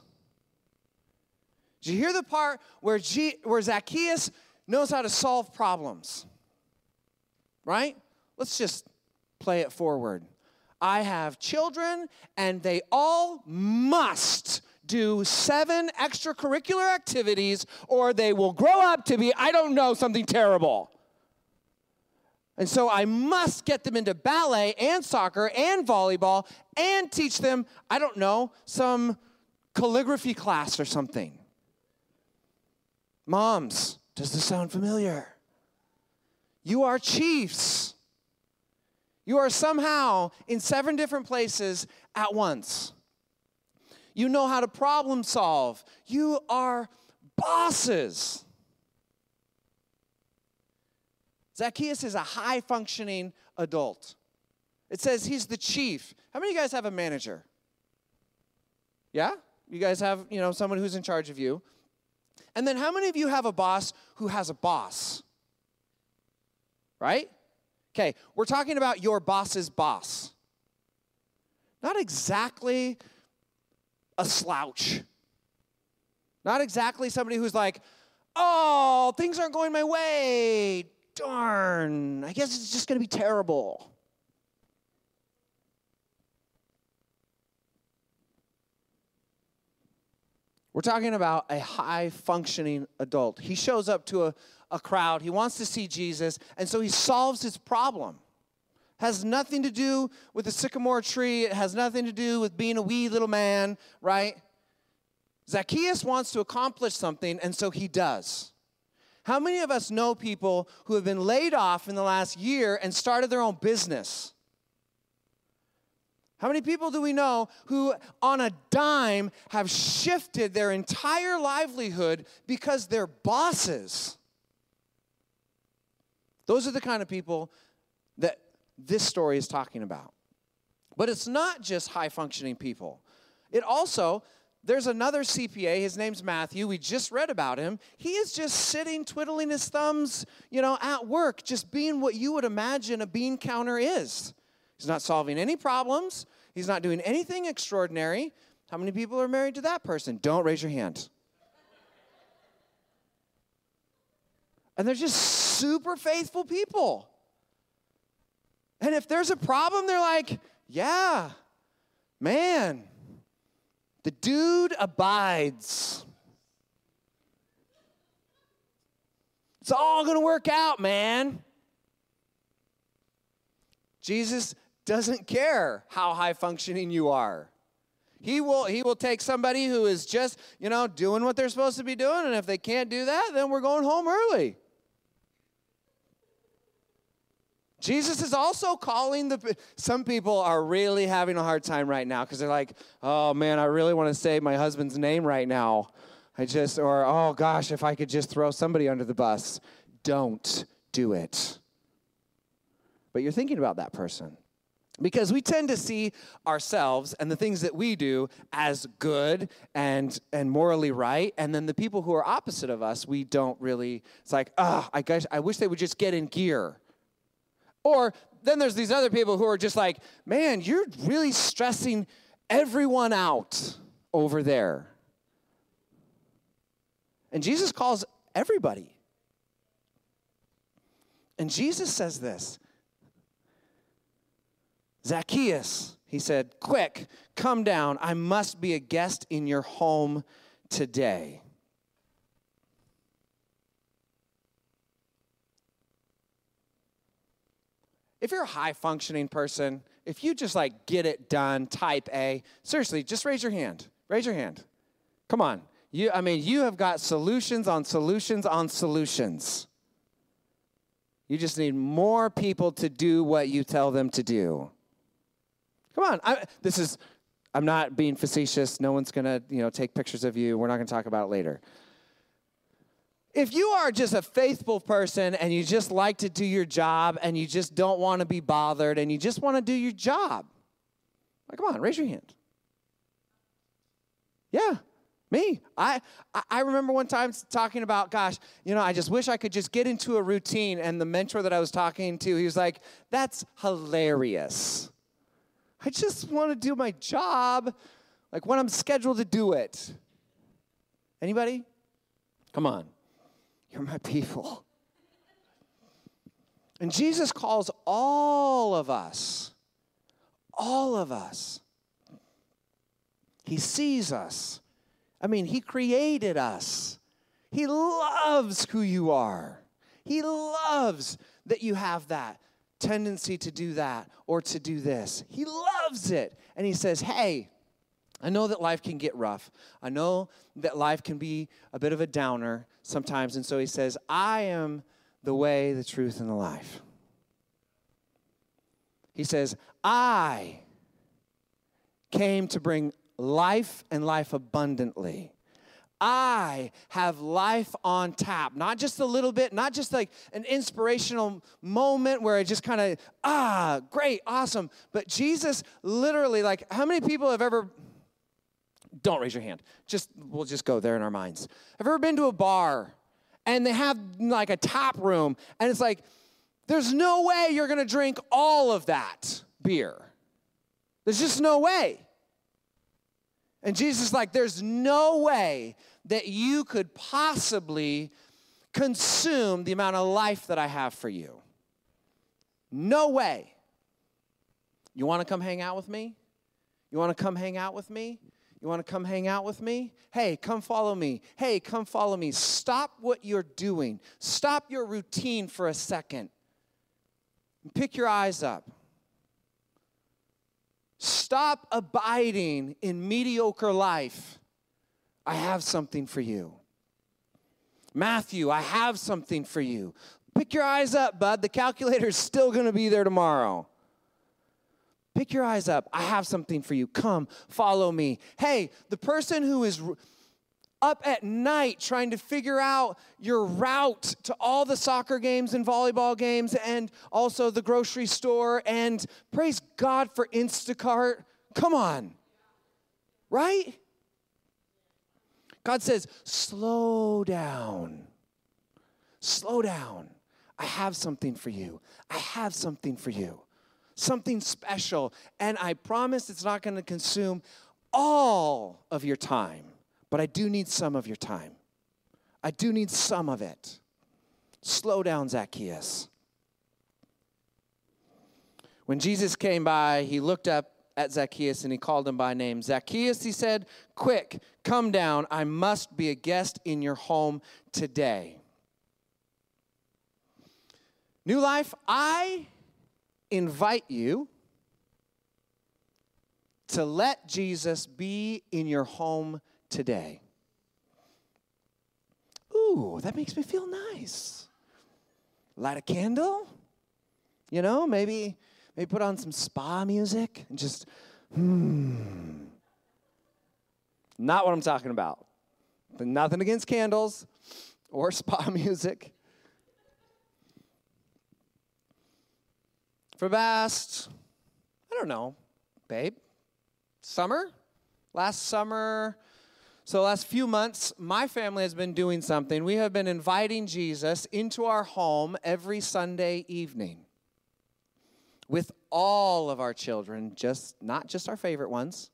S5: Did you hear the part where, G- where Zacchaeus knows how to solve problems? Right? Let's just play it forward. I have children, and they all must do seven extracurricular activities, or they will grow up to be, I don't know, something terrible. And so I must get them into ballet and soccer and volleyball and teach them, I don't know, some calligraphy class or something. Moms, does this sound familiar? You are chiefs. You are somehow in seven different places at once. You know how to problem solve. You are bosses. Zacchaeus is a high functioning adult. It says he's the chief. How many of you guys have a manager? Yeah? You guys have, you know, someone who's in charge of you. And then how many of you have a boss who has a boss? Right? Okay, we're talking about your boss's boss. Not exactly a slouch. Not exactly somebody who's like, oh, things aren't going my way. Darn, I guess it's just to be terrible. We're talking about a high functioning adult. He shows up to a, a crowd, he wants to see Jesus, and so he solves his problem. Has nothing to do with the sycamore tree, it has nothing to do with being a wee little man, right? Zacchaeus wants to accomplish something, and so he does. How many of us know people who have been laid off in the last year and started their own business? How many people do we know who, on a dime, have shifted their entire livelihood because they're bosses? Those are the kind of people that this story is talking about. But it's not just high functioning people, it also there's another CPA, his name's Matthew. We just read about him. He is just sitting, twiddling his thumbs, you know, at work, just being what you would imagine a bean counter is. He's not solving any problems, he's not doing anything extraordinary. How many people are married to that person? Don't raise your hand. And they're just super faithful people. And if there's a problem, they're like, yeah, man, the dude abides. It's all going to work out, man. Jesus doesn't care how high functioning you are. He will, he will take somebody who is just, you know, doing what they're supposed to be doing, and if they can't do that, then we're going home early. Jesus is also calling the. Some people are really having a hard time right now because they're like, oh man, I really want to say my husband's name right now. I just, or oh gosh, if I could just throw somebody under the bus. Don't do it. But you're thinking about that person. Because we tend to see ourselves and the things that we do as good and, and morally right. And then the people who are opposite of us, we don't really, it's like, ah, I, guess, I wish they would just get in gear. Or then there's these other people who are just like, man, you're really stressing everyone out over there. And Jesus calls everybody. And Jesus says this Zacchaeus, he said, quick, come down. I must be a guest in your home today. If you're a high functioning person, if you just like get it done, type A, seriously, just raise your hand. Raise your hand. Come on. You, I mean, you have got solutions on solutions on solutions. You just need more people to do what you tell them to do. Come on. I, this is, I'm not being facetious. No one's going to, you know, take pictures of you. We're not going to talk about it later. If you are just a faithful person and you just like to do your job and you just don't want to be bothered and you just want to do your job, like, come on, raise your hand. Yeah, me. I, I remember one time talking about, gosh, you know, I just wish I could just get into a routine. And the mentor that I was talking to, he was like, that's hilarious. I just want to do my job like when I'm scheduled to do it. Anybody? Come on. You're my people. And Jesus calls all of us, all of us. He sees us. I mean, He created us. He loves who you are. He loves that you have that tendency to do that or to do this. He loves it. And he says, Hey, I know that life can get rough. I know that life can be a bit of a downer sometimes. And so he says, I am the way, the truth, and the life. He says, I came to bring life and life abundantly. I have life on tap. Not just a little bit, not just like an inspirational moment where I just kind of, ah, great, awesome. But Jesus literally, like, how many people have ever, don't raise your hand, just, we'll just go there in our minds. Have ever been to a bar and they have like a tap room and it's like, there's no way you're gonna drink all of that beer. There's just no way. And Jesus is like, there's no way that you could possibly consume the amount of life that I have for you. No way. You want to come hang out with me? You want to come hang out with me? You want to come hang out with me? Hey, come follow me. Hey, come follow me. Stop what you're doing. Stop your routine for a second. Pick your eyes up. Stop abiding in mediocre life. I have something for you. Matthew, I have something for you. Pick your eyes up, bud. The calculator is still going to be there tomorrow. Pick your eyes up. I have something for you. Come, follow me. Hey, the person who is up at night trying to figure out your route to all the soccer games and volleyball games and also the grocery store and praise God for Instacart. Come on. Right? God says, slow down. Slow down. I have something for you. I have something for you. Something special. And I promise it's not going to consume all of your time but I do need some of your time. I do need some of it. Slow down, Zacchaeus. When Jesus came by, he looked up at Zacchaeus and he called him by name. Zacchaeus, he said, Quick, come down. I must be a guest in your home today. New Life, I invite you to let Jesus be in your home today? Ooh, that makes me feel nice. Light a candle, you know, maybe maybe put on some spa music and just hmm. Not what I'm talking about. But nothing against candles or spa music. For best, I don't know, babe. Summer? Last summer, so, last few months, my family has been doing something. We have been inviting Jesus into our home every Sunday evening with all of our children, just not just our favorite ones.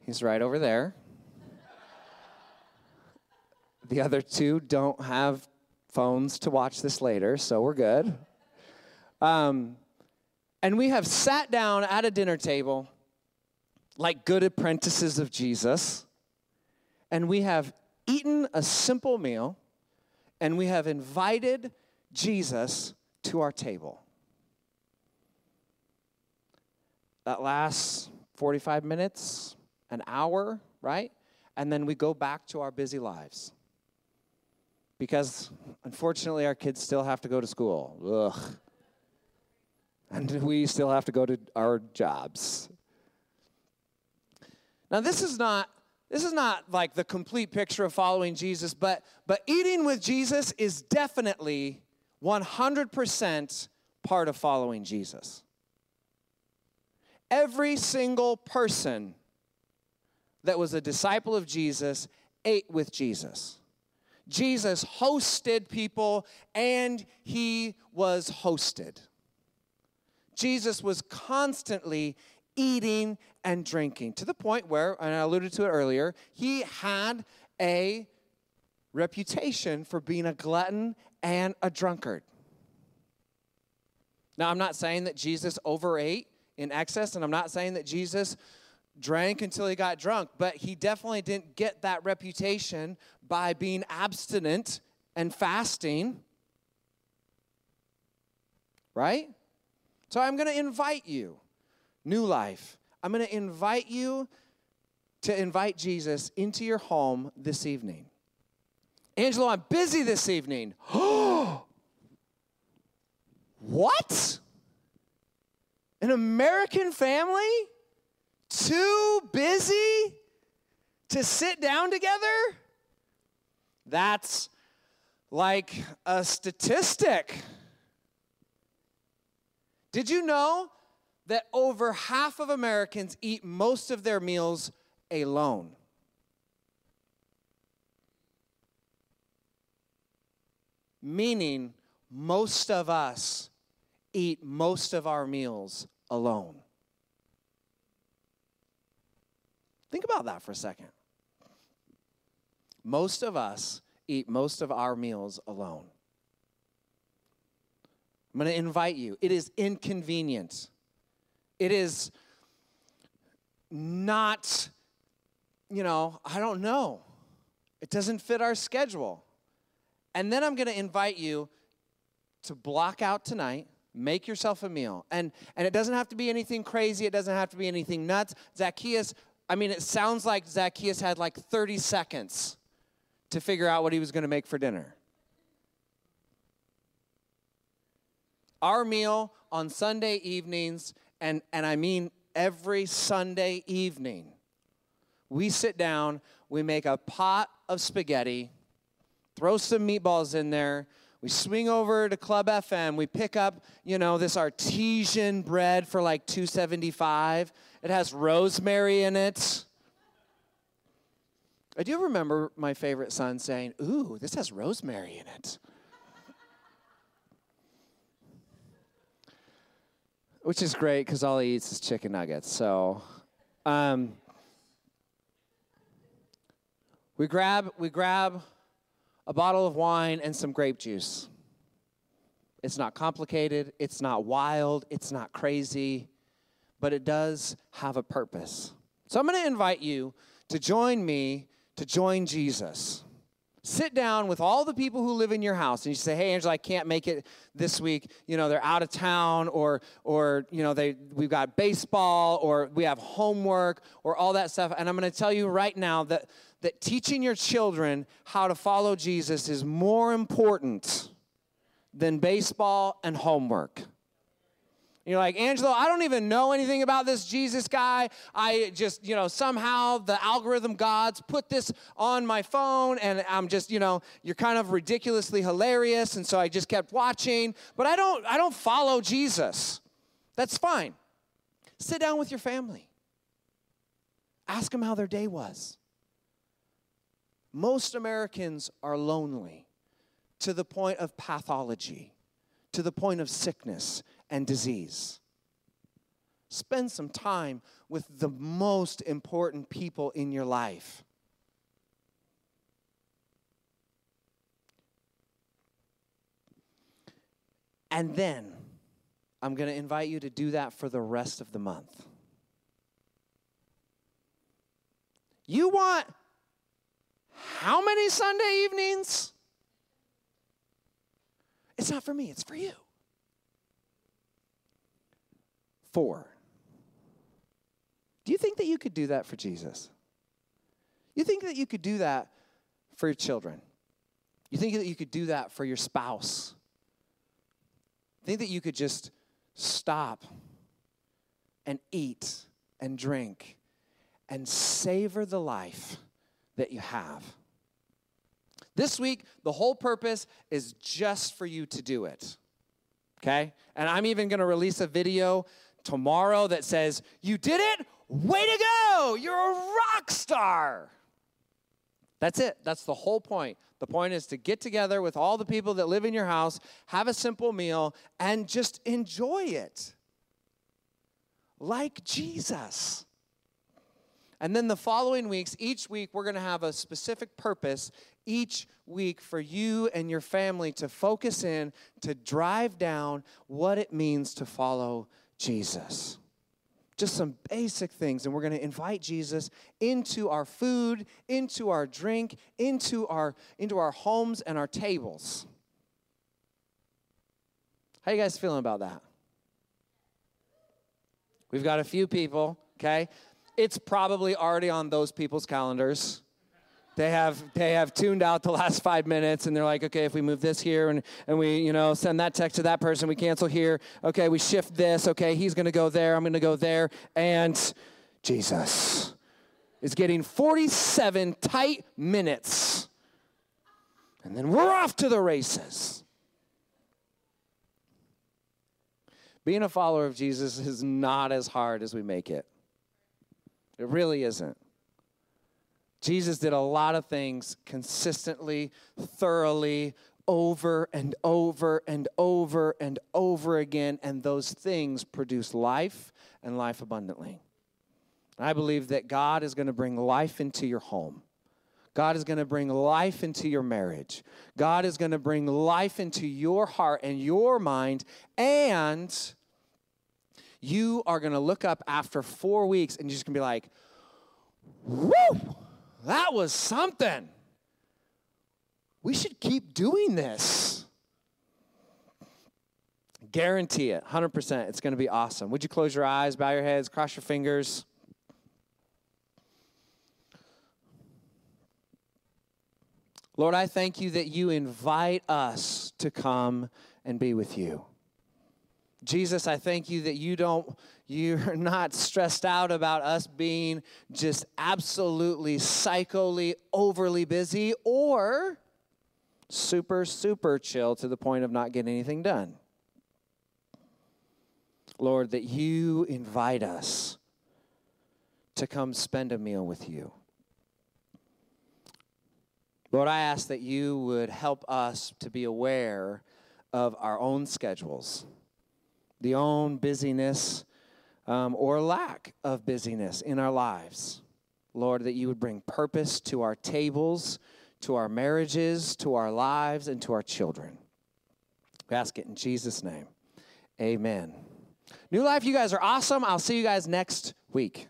S5: He's right over there. The other two don't have phones to watch this later, so we're good. Um, and we have sat down at a dinner table like good apprentices of Jesus, and we have eaten a simple meal, and we have invited Jesus to our table. That lasts 45 minutes, an hour, right? And then we go back to our busy lives. Because unfortunately, our kids still have to go to school. Ugh. And we still have to go to our jobs. Now, this is not this is not like the complete picture of following Jesus, but but eating with Jesus is definitely 100% part of following Jesus. Every single person that was a disciple of Jesus ate with Jesus. Jesus hosted people and he was hosted. Jesus was constantly eating and drinking to the point where, and I alluded to it earlier, he had a reputation for being a glutton and a drunkard. Now, I'm not saying that Jesus overate in excess, and I'm not saying that Jesus drank until he got drunk, but he definitely didn't get that reputation by being abstinent and fasting. Right? So I'm going to invite you new life. I'm going to invite you to invite Jesus into your home this evening. Angelo, I'm busy this evening. what? An American family? Too busy to sit down together? That's like a statistic. Did you know that over half of Americans eat most of their meals alone. Meaning, most of us eat most of our meals alone. Think about that for a second. Most of us eat most of our meals alone. I'm going to invite you. It is inconvenient it is not, you know, I don't know. It doesn't fit our schedule. And then I'm going to invite you to block out tonight, make yourself a meal. And and it doesn't have to be anything crazy, it doesn't have to be anything nuts. Zacchaeus, I mean, it sounds like Zacchaeus had like 30 seconds to figure out what he was going to make for dinner. Our meal on Sunday evenings and, and I mean every Sunday evening, we sit down, we make a pot of spaghetti, throw some meatballs in there, we swing over to Club FM, we pick up, you know, this artesian bread for like 275. It has rosemary in it. I do remember my favorite son saying, Ooh, this has rosemary in it. Which is great because all he eats is chicken nuggets. So, um, we grab we grab a bottle of wine and some grape juice. It's not complicated. It's not wild. It's not crazy, but it does have a purpose. So I'm going to invite you to join me to join Jesus. Sit down with all the people who live in your house and you say hey Angelo i can't make it this week. You know they're out of town or or you know they we've got baseball or we have homework or all that stuff. And i'm going to tell you right now that that teaching your children how to follow jesus is more important than baseball and homework you're like, Angelo, I don't even know anything about this Jesus guy. I just, you know, somehow the algorithm gods put this on my phone and I'm just, you know, you're kind of ridiculously hilarious. And so I just kept watching. But I don't, I don't follow Jesus. That's fine. Sit down with your family. Ask them how their day was. Most Americans are lonely to the point of pathology, to the point of sickness and disease. Spend some time with the most important people in your life. And then I'm going to invite you to do that for the rest of the month. You want how many Sunday evenings? It's not for me, it's for you. Four. Do you think that you could do that for Jesus? You think that you could do that for your children? You think that you could do that for your spouse? Think that you could just stop and eat and drink and savor the life that you have. This week, the whole purpose is just for you to do it. Okay? And I'm even to release a video tomorrow that says, You did it? Way to go! You're a rock star. That's it. That's the whole point. The point is to get together with all the people that live in your house, have a simple meal, and just enjoy it. Like Jesus. And then the following weeks, each week, we're going to have a specific purpose each week for you and your family to focus in, to drive down what it means to follow Jesus. Just some basic things. And we're going to invite Jesus into our food, into our drink, into our, into our homes and our tables. How you guys feeling about that? We've got a few people, okay? It's probably already on those people's calendars. They have they have tuned out the last five minutes and they're like, okay, if we move this here and, and we, you know, send that text to that person, we cancel here. Okay, we shift this. Okay, he's gonna go there, I'm gonna go there. And Jesus is getting 47 tight minutes. And then we're off to the races. Being a follower of Jesus is not as hard as we make it. It really isn't. Jesus did a lot of things consistently, thoroughly, over and over and over and over again, and those things produce life and life abundantly. I believe that God is going to bring life into your home. God is going to bring life into your marriage. God is going to bring life into your heart and your mind. And you are going to look up after four weeks and you're just going to be like, whoo! That was something. We should keep doing this. Guarantee it, 100%. It's going to be awesome. Would you close your eyes, bow your heads, cross your fingers? Lord, I thank you that you invite us to come and be with you. Jesus, I thank you that you don't you're not stressed out about us being just absolutely psychically overly busy or super, super chill to the point of not getting anything done. Lord, that you invite us to come spend a meal with you. Lord, I ask that you would help us to be aware of our own schedules, the own busyness um, or lack of busyness in our lives. Lord, that you would bring purpose to our tables, to our marriages, to our lives, and to our children. We ask it in Jesus' name. Amen. New Life, you guys are awesome. I'll see you guys next week.